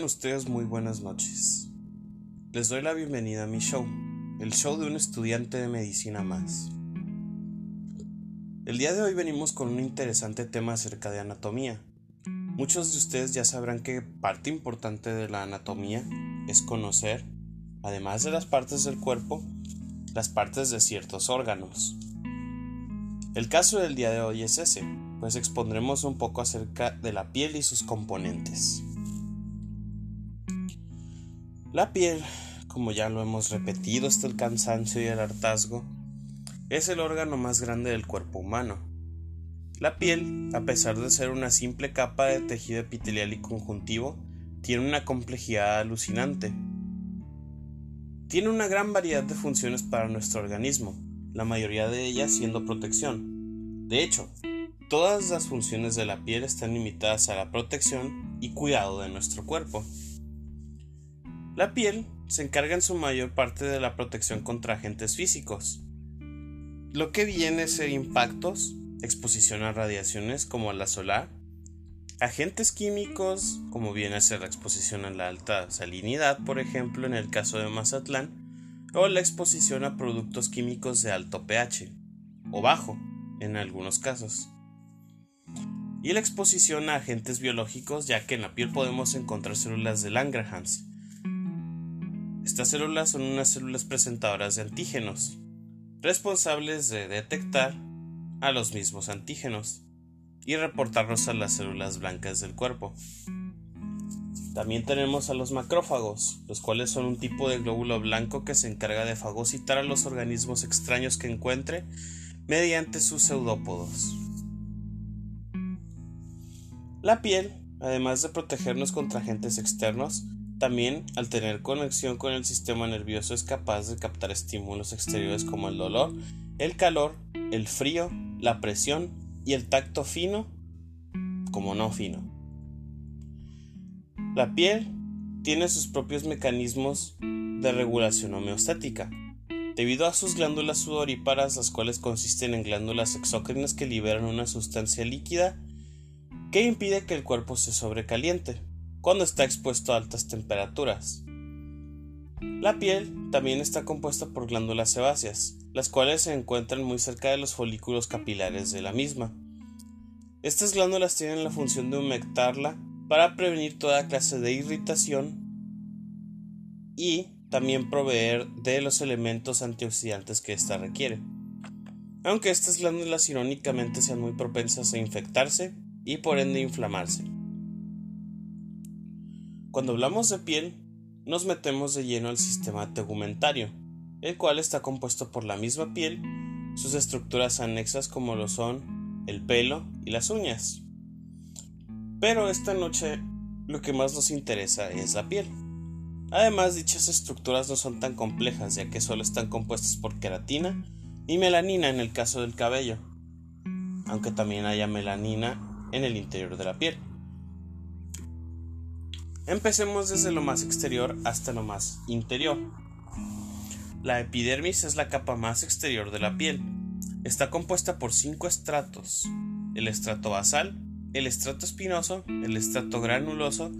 Ustedes muy buenas noches. Les doy la bienvenida a mi show, el show de un estudiante de medicina más. El día de hoy venimos con un interesante tema acerca de anatomía. Muchos de ustedes ya sabrán que parte importante de la anatomía es conocer, además de las partes del cuerpo, las partes de ciertos órganos. El caso del día de hoy es ese, pues expondremos un poco acerca de la piel y sus componentes. La piel, como ya lo hemos repetido hasta el cansancio y el hartazgo, es el órgano más grande del cuerpo humano. La piel, a pesar de ser una simple capa de tejido epitelial y conjuntivo, tiene una complejidad alucinante. Tiene una gran variedad de funciones para nuestro organismo, la mayoría de ellas siendo protección. De hecho, todas las funciones de la piel están limitadas a la protección y cuidado de nuestro cuerpo. La piel se encarga en su mayor parte de la protección contra agentes físicos, lo que viene a ser impactos, exposición a radiaciones como la solar, agentes químicos como viene a ser la exposición a la alta salinidad, por ejemplo en el caso de Mazatlán, o la exposición a productos químicos de alto pH o bajo en algunos casos. Y la exposición a agentes biológicos, ya que en la piel podemos encontrar células de Langerhans. Estas células son unas células presentadoras de antígenos, responsables de detectar a los mismos antígenos y reportarlos a las células blancas del cuerpo. También tenemos a los macrófagos, los cuales son un tipo de glóbulo blanco que se encarga de fagocitar a los organismos extraños que encuentre mediante sus pseudópodos. La piel, además de protegernos contra agentes externos, también al tener conexión con el sistema nervioso es capaz de captar estímulos exteriores como el dolor, el calor, el frío, la presión y el tacto fino como no fino. La piel tiene sus propios mecanismos de regulación homeostática, debido a sus glándulas sudoríparas, las cuales consisten en glándulas exócrinas que liberan una sustancia líquida que impide que el cuerpo se sobrecaliente cuando está expuesto a altas temperaturas. La piel también está compuesta por glándulas sebáceas, las cuales se encuentran muy cerca de los folículos capilares de la misma. Estas glándulas tienen la función de humectarla para prevenir toda clase de irritación y también proveer de los elementos antioxidantes que ésta requiere. Aunque estas glándulas irónicamente sean muy propensas a infectarse y por ende inflamarse. Cuando hablamos de piel, nos metemos de lleno al sistema tegumentario, el cual está compuesto por la misma piel, sus estructuras anexas como lo son el pelo y las uñas. Pero esta noche lo que más nos interesa es la piel. Además, dichas estructuras no son tan complejas, ya que solo están compuestas por queratina y melanina en el caso del cabello, aunque también haya melanina en el interior de la piel. Empecemos desde lo más exterior hasta lo más interior. La epidermis es la capa más exterior de la piel. Está compuesta por cinco estratos: el estrato basal, el estrato espinoso, el estrato granuloso,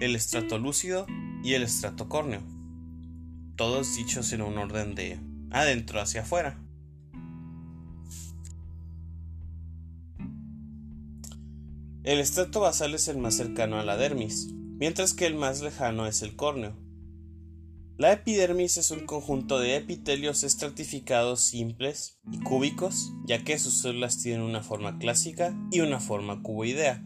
el estrato lúcido y el estrato córneo, todos dichos en un orden de adentro hacia afuera. El estrato basal es el más cercano a la dermis, mientras que el más lejano es el córneo. La epidermis es un conjunto de epitelios estratificados simples y cúbicos, ya que sus células tienen una forma clásica y una forma cuboidea.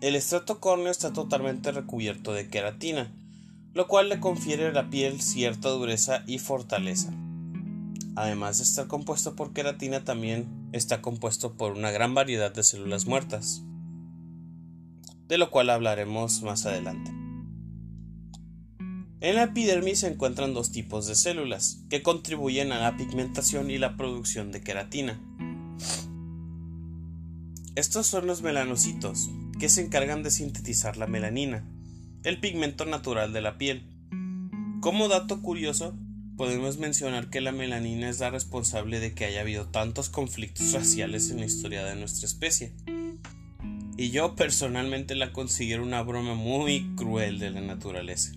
El estrato córneo está totalmente recubierto de queratina, lo cual le confiere a la piel cierta dureza y fortaleza. Además de estar compuesto por queratina, también está compuesto por una gran variedad de células muertas, de lo cual hablaremos más adelante. En la epidermis se encuentran dos tipos de células que contribuyen a la pigmentación y la producción de queratina. Estos son los melanocitos, que se encargan de sintetizar la melanina, el pigmento natural de la piel. Como dato curioso, podemos mencionar que la melanina es la responsable de que haya habido tantos conflictos raciales en la historia de nuestra especie. Y yo personalmente la considero una broma muy cruel de la naturaleza.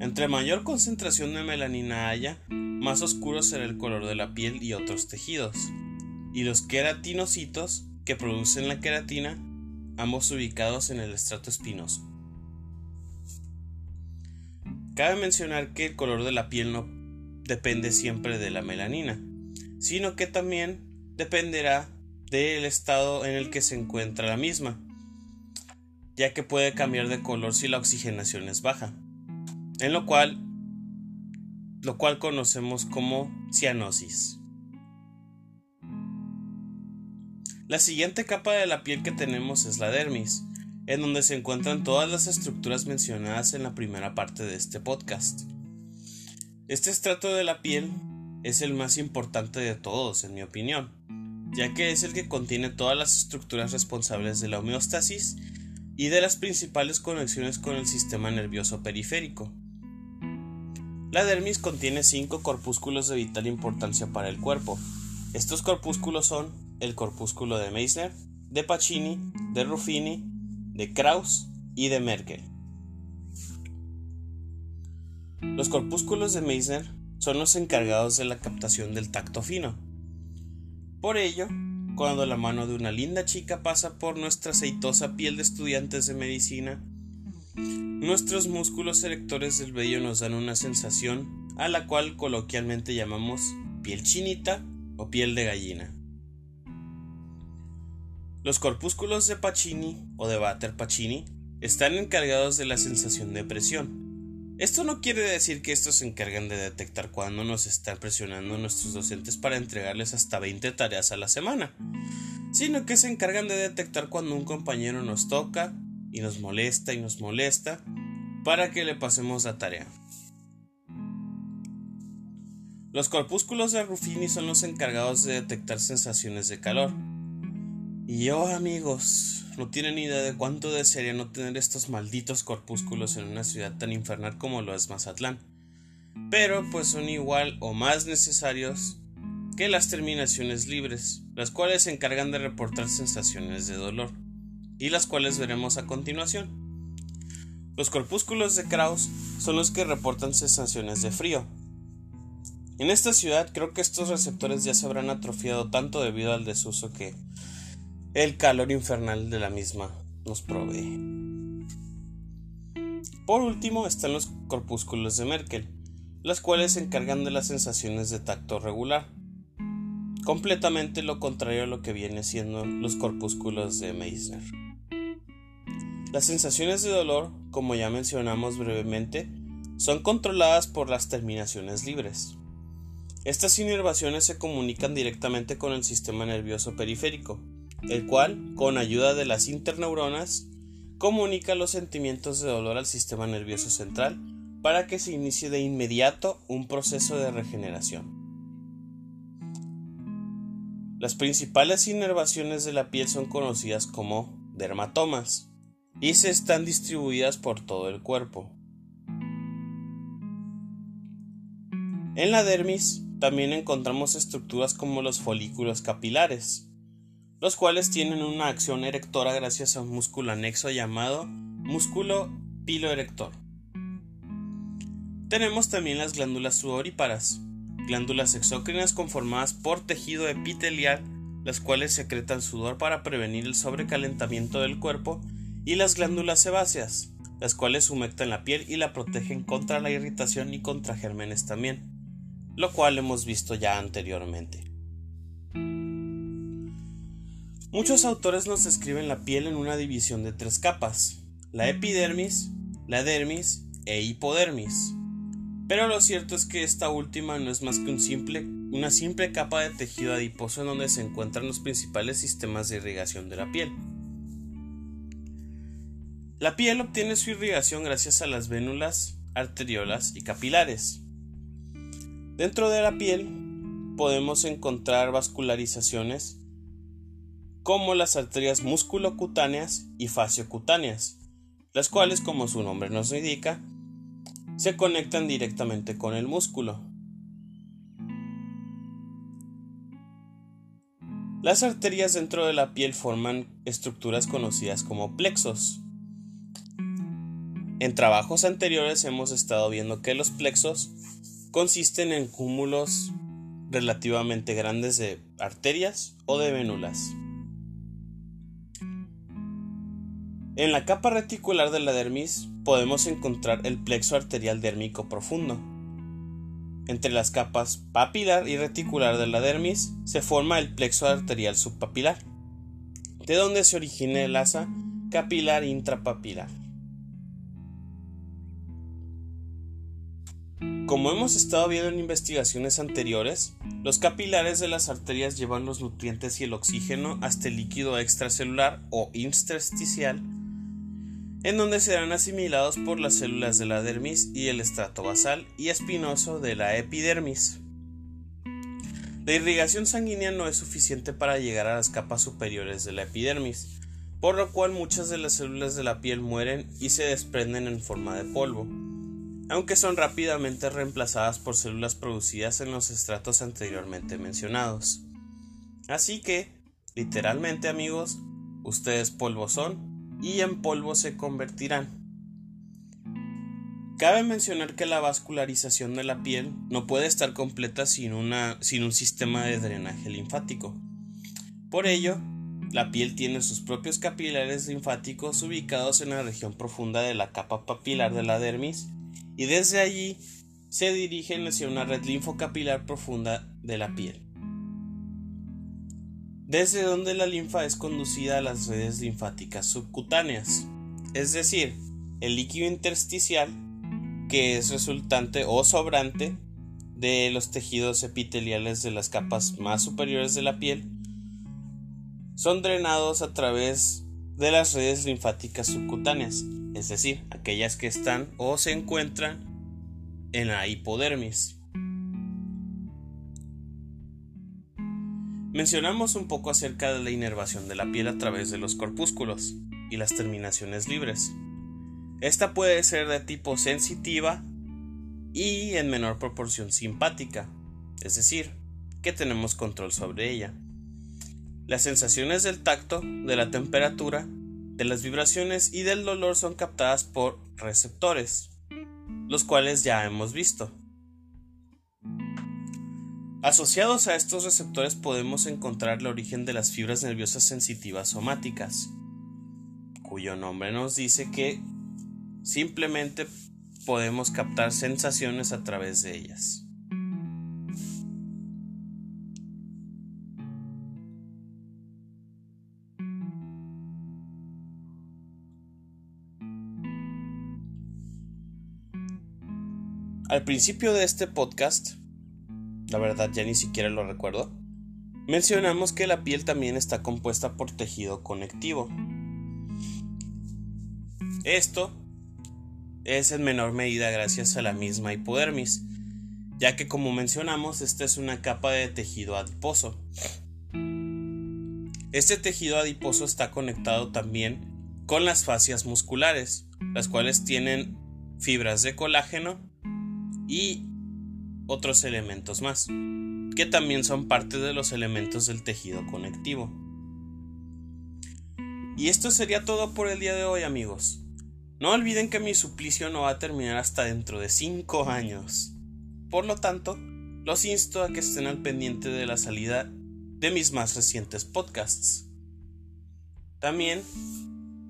Entre mayor concentración de melanina haya, más oscuro será el color de la piel y otros tejidos. Y los queratinocitos que producen la queratina, ambos ubicados en el estrato espinoso. Cabe mencionar que el color de la piel no depende siempre de la melanina, sino que también dependerá del estado en el que se encuentra la misma, ya que puede cambiar de color si la oxigenación es baja, en lo cual lo cual conocemos como cianosis. La siguiente capa de la piel que tenemos es la dermis, en donde se encuentran todas las estructuras mencionadas en la primera parte de este podcast. Este estrato de la piel es el más importante de todos, en mi opinión, ya que es el que contiene todas las estructuras responsables de la homeostasis y de las principales conexiones con el sistema nervioso periférico. La dermis contiene cinco corpúsculos de vital importancia para el cuerpo. Estos corpúsculos son el corpúsculo de Meissner, de Pacini, de Ruffini, de Krauss y de Merkel. Los corpúsculos de Meissner son los encargados de la captación del tacto fino. Por ello, cuando la mano de una linda chica pasa por nuestra aceitosa piel de estudiantes de medicina, nuestros músculos erectores del vello nos dan una sensación a la cual coloquialmente llamamos piel chinita o piel de gallina. Los corpúsculos de Pacini o de Bater Pacini están encargados de la sensación de presión, esto no quiere decir que estos se encargan de detectar cuando nos están presionando nuestros docentes para entregarles hasta 20 tareas a la semana, sino que se encargan de detectar cuando un compañero nos toca y nos molesta y nos molesta para que le pasemos la tarea. Los corpúsculos de Ruffini son los encargados de detectar sensaciones de calor. Y yo, amigos, no tienen idea de cuánto desearía no tener estos malditos corpúsculos en una ciudad tan infernal como lo es Mazatlán. Pero pues son igual o más necesarios que las terminaciones libres, las cuales se encargan de reportar sensaciones de dolor, y las cuales veremos a continuación. Los corpúsculos de Krauss son los que reportan sensaciones de frío. En esta ciudad creo que estos receptores ya se habrán atrofiado tanto debido al desuso que el calor infernal de la misma nos provee. Por último están los corpúsculos de Merkel, las cuales se encargan de las sensaciones de tacto regular, completamente lo contrario a lo que viene siendo los corpúsculos de Meissner. Las sensaciones de dolor, como ya mencionamos brevemente, son controladas por las terminaciones libres. Estas inervaciones se comunican directamente con el sistema nervioso periférico, el cual, con ayuda de las interneuronas, comunica los sentimientos de dolor al sistema nervioso central para que se inicie de inmediato un proceso de regeneración. Las principales inervaciones de la piel son conocidas como dermatomas y se están distribuidas por todo el cuerpo. En la dermis también encontramos estructuras como los folículos capilares, los cuales tienen una acción erectora gracias a un músculo anexo llamado músculo piloerector. Tenemos también las glándulas sudoríparas, glándulas exócrinas conformadas por tejido epitelial, las cuales secretan sudor para prevenir el sobrecalentamiento del cuerpo, y las glándulas sebáceas, las cuales humectan la piel y la protegen contra la irritación y contra gérmenes también, lo cual hemos visto ya anteriormente. Muchos autores nos describen la piel en una división de tres capas, la epidermis, la dermis e hipodermis. Pero lo cierto es que esta última no es más que una simple capa de tejido adiposo en donde se encuentran los principales sistemas de irrigación de la piel. La piel obtiene su irrigación gracias a las vénulas, arteriolas y capilares. Dentro de la piel podemos encontrar vascularizaciones como las arterias musculocutáneas y fasciocutáneas, las cuales, como su nombre nos indica, se conectan directamente con el músculo. Las arterias dentro de la piel forman estructuras conocidas como plexos. En trabajos anteriores hemos estado viendo que los plexos consisten en cúmulos relativamente grandes de arterias o de vénulas. En la capa reticular de la dermis podemos encontrar el plexo arterial dérmico profundo. Entre las capas papilar y reticular de la dermis se forma el plexo arterial subpapilar, de donde se origina el asa capilar intrapapilar. Como hemos estado viendo en investigaciones anteriores, los capilares de las arterias llevan los nutrientes y el oxígeno hasta el líquido extracelular o intersticial, en donde serán asimilados por las células de la dermis y el estrato basal y espinoso de la epidermis. La irrigación sanguínea no es suficiente para llegar a las capas superiores de la epidermis, por lo cual muchas de las células de la piel mueren y se desprenden en forma de polvo aunque son rápidamente reemplazadas por células producidas en los estratos anteriormente mencionados. Así que, literalmente amigos, ustedes polvo son y en polvo se convertirán. Cabe mencionar que la vascularización de la piel no puede estar completa sin, una, sin un sistema de drenaje linfático. Por ello, la piel tiene sus propios capilares linfáticos ubicados en la región profunda de la capa papilar de la dermis y desde allí se dirigen hacia una red linfocapilar profunda de la piel, desde donde la linfa es conducida a las redes linfáticas subcutáneas, es decir, el líquido intersticial que es resultante o sobrante de los tejidos epiteliales de las capas más superiores de la piel son drenados a través de las redes linfáticas subcutáneas, es decir, aquellas que están o se encuentran en la hipodermis. Mencionamos un poco acerca de la inervación de la piel a través de los corpúsculos y las terminaciones libres. Esta puede ser de tipo sensitiva y en menor proporción simpática, es decir, que tenemos control sobre ella. Las sensaciones del tacto, de la temperatura de las vibraciones y del dolor son captadas por receptores, los cuales ya hemos visto. Asociados a estos receptores podemos encontrar el origen de las fibras nerviosas sensitivas somáticas, cuyo nombre nos dice que simplemente podemos captar sensaciones a través de ellas. Al principio de este podcast, la verdad ya ni siquiera lo recuerdo, mencionamos que la piel también está compuesta por tejido conectivo. Esto es en menor medida gracias a la misma hipodermis, ya que como mencionamos, esta es una capa de tejido adiposo. Este tejido adiposo está conectado también con las fascias musculares, las cuales tienen fibras de colágeno y otros elementos más, que también son parte de los elementos del tejido conectivo. Y esto sería todo por el día de hoy amigos. No olviden que mi suplicio no va a terminar hasta dentro de 5 años. Por lo tanto, los insto a que estén al pendiente de la salida de mis más recientes podcasts. También,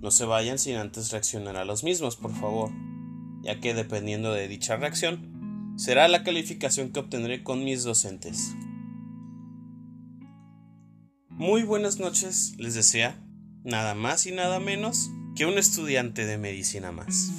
no se vayan sin antes reaccionar a los mismos, por favor, ya que dependiendo de dicha reacción, será la calificación que obtendré con mis docentes. Muy buenas noches les desea nada más y nada menos que un estudiante de medicina más.